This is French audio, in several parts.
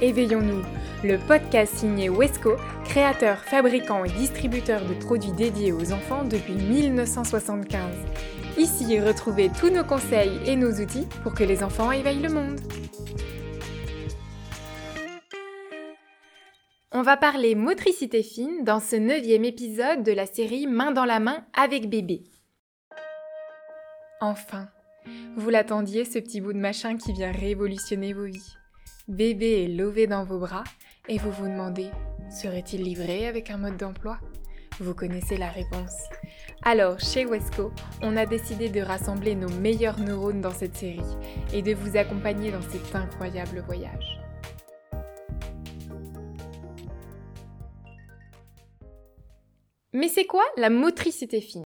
Éveillons-nous, le podcast signé Wesco, créateur, fabricant et distributeur de produits dédiés aux enfants depuis 1975. Ici, retrouvez tous nos conseils et nos outils pour que les enfants éveillent le monde. On va parler motricité fine dans ce neuvième épisode de la série Main dans la main avec bébé. Enfin, vous l'attendiez ce petit bout de machin qui vient révolutionner vos vies. Bébé est lové dans vos bras et vous vous demandez, serait-il livré avec un mode d'emploi? Vous connaissez la réponse. Alors, chez Wesco, on a décidé de rassembler nos meilleurs neurones dans cette série et de vous accompagner dans cet incroyable voyage. Mais c'est quoi la motricité fine?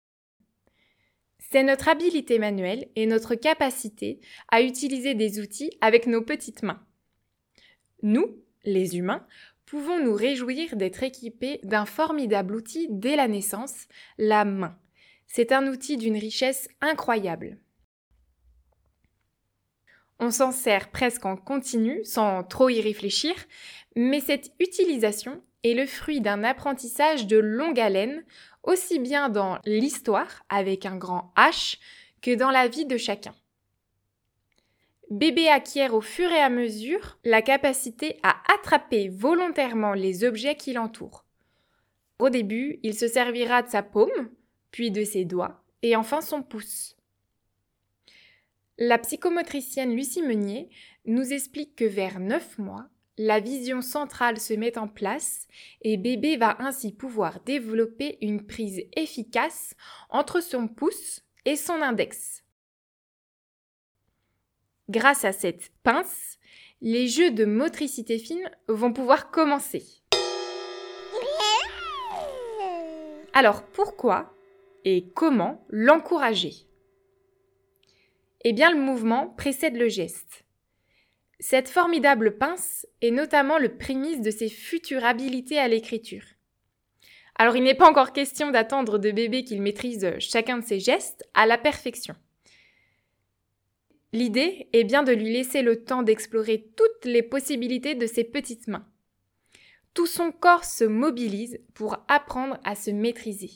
C'est notre habileté manuelle et notre capacité à utiliser des outils avec nos petites mains. Nous, les humains, pouvons nous réjouir d'être équipés d'un formidable outil dès la naissance, la main. C'est un outil d'une richesse incroyable. On s'en sert presque en continu, sans trop y réfléchir, mais cette utilisation est le fruit d'un apprentissage de longue haleine, aussi bien dans l'histoire, avec un grand H, que dans la vie de chacun. Bébé acquiert au fur et à mesure la capacité à attraper volontairement les objets qui l'entourent. Au début, il se servira de sa paume, puis de ses doigts, et enfin son pouce. La psychomotricienne Lucie Meunier nous explique que vers 9 mois, la vision centrale se met en place et bébé va ainsi pouvoir développer une prise efficace entre son pouce et son index. Grâce à cette pince, les jeux de motricité fine vont pouvoir commencer. Alors pourquoi et comment l'encourager? Eh bien le mouvement précède le geste. Cette formidable pince est notamment le prémisse de ses futures habilités à l'écriture. Alors il n'est pas encore question d'attendre de bébé qu'il maîtrise chacun de ses gestes à la perfection. L'idée est bien de lui laisser le temps d'explorer toutes les possibilités de ses petites mains. Tout son corps se mobilise pour apprendre à se maîtriser.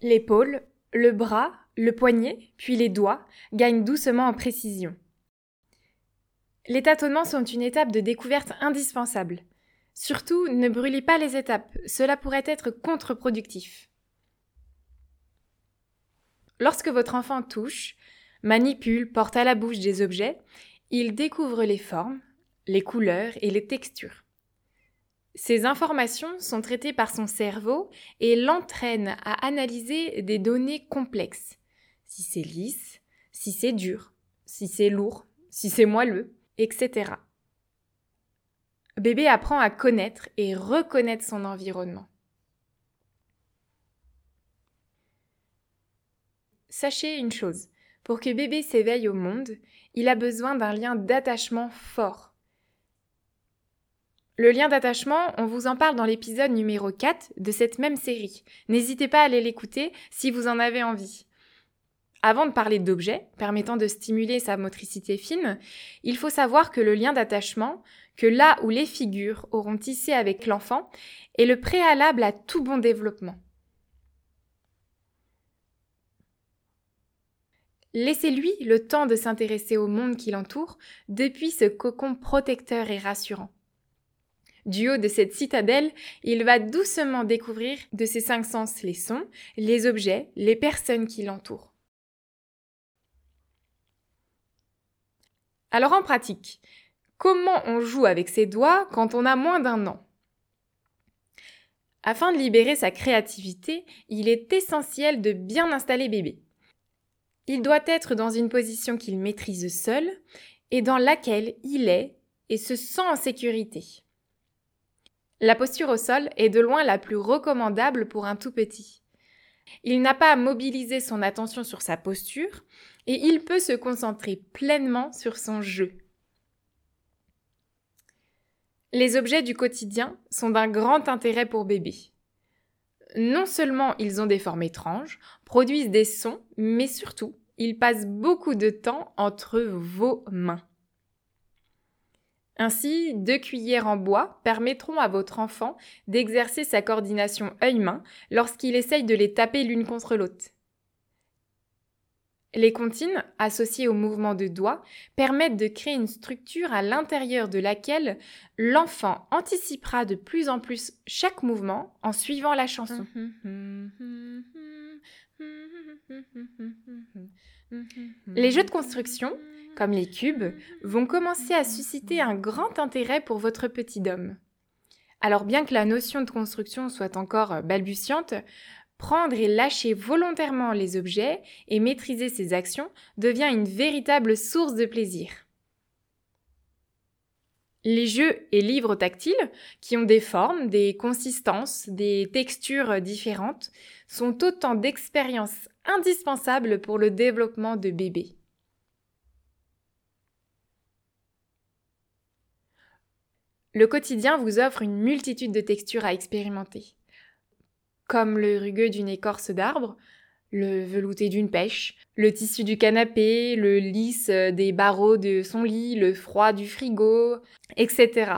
L'épaule, le bras, le poignet, puis les doigts gagnent doucement en précision. Les tâtonnements sont une étape de découverte indispensable. Surtout, ne brûlez pas les étapes, cela pourrait être contre-productif. Lorsque votre enfant touche, manipule, porte à la bouche des objets, il découvre les formes, les couleurs et les textures. Ces informations sont traitées par son cerveau et l'entraînent à analyser des données complexes. Si c'est lisse, si c'est dur, si c'est lourd, si c'est moelleux, etc. Bébé apprend à connaître et reconnaître son environnement. Sachez une chose, pour que bébé s'éveille au monde, il a besoin d'un lien d'attachement fort. Le lien d'attachement, on vous en parle dans l'épisode numéro 4 de cette même série. N'hésitez pas à aller l'écouter si vous en avez envie. Avant de parler d'objets permettant de stimuler sa motricité fine, il faut savoir que le lien d'attachement, que là où les figures auront tissé avec l'enfant, est le préalable à tout bon développement. Laissez-lui le temps de s'intéresser au monde qui l'entoure depuis ce cocon protecteur et rassurant. Du haut de cette citadelle, il va doucement découvrir de ses cinq sens les sons, les objets, les personnes qui l'entourent. Alors en pratique, comment on joue avec ses doigts quand on a moins d'un an? Afin de libérer sa créativité, il est essentiel de bien installer bébé. Il doit être dans une position qu'il maîtrise seul et dans laquelle il est et se sent en sécurité. La posture au sol est de loin la plus recommandable pour un tout petit. Il n'a pas à mobiliser son attention sur sa posture et il peut se concentrer pleinement sur son jeu. Les objets du quotidien sont d'un grand intérêt pour bébé non seulement ils ont des formes étranges, produisent des sons, mais surtout, il passe beaucoup de temps entre vos mains. Ainsi, deux cuillères en bois permettront à votre enfant d'exercer sa coordination œil-main lorsqu'il essaye de les taper l'une contre l'autre. Les comptines, associées au mouvement de doigts, permettent de créer une structure à l'intérieur de laquelle l'enfant anticipera de plus en plus chaque mouvement en suivant la chanson. Les jeux de construction, comme les cubes, vont commencer à susciter un grand intérêt pour votre petit homme. Alors bien que la notion de construction soit encore balbutiante, prendre et lâcher volontairement les objets et maîtriser ses actions devient une véritable source de plaisir. Les jeux et livres tactiles, qui ont des formes, des consistances, des textures différentes, sont autant d'expériences indispensables pour le développement de bébés. Le quotidien vous offre une multitude de textures à expérimenter, comme le rugueux d'une écorce d'arbre, le velouté d'une pêche, le tissu du canapé, le lisse des barreaux de son lit, le froid du frigo, etc.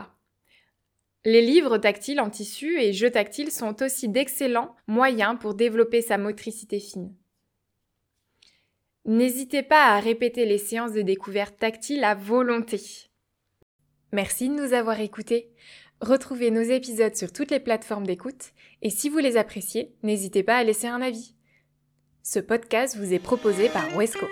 Les livres tactiles en tissu et jeux tactiles sont aussi d'excellents moyens pour développer sa motricité fine. N'hésitez pas à répéter les séances de découverte tactile à volonté. Merci de nous avoir écoutés. Retrouvez nos épisodes sur toutes les plateformes d'écoute et si vous les appréciez, n'hésitez pas à laisser un avis. Ce podcast vous est proposé par Wesco.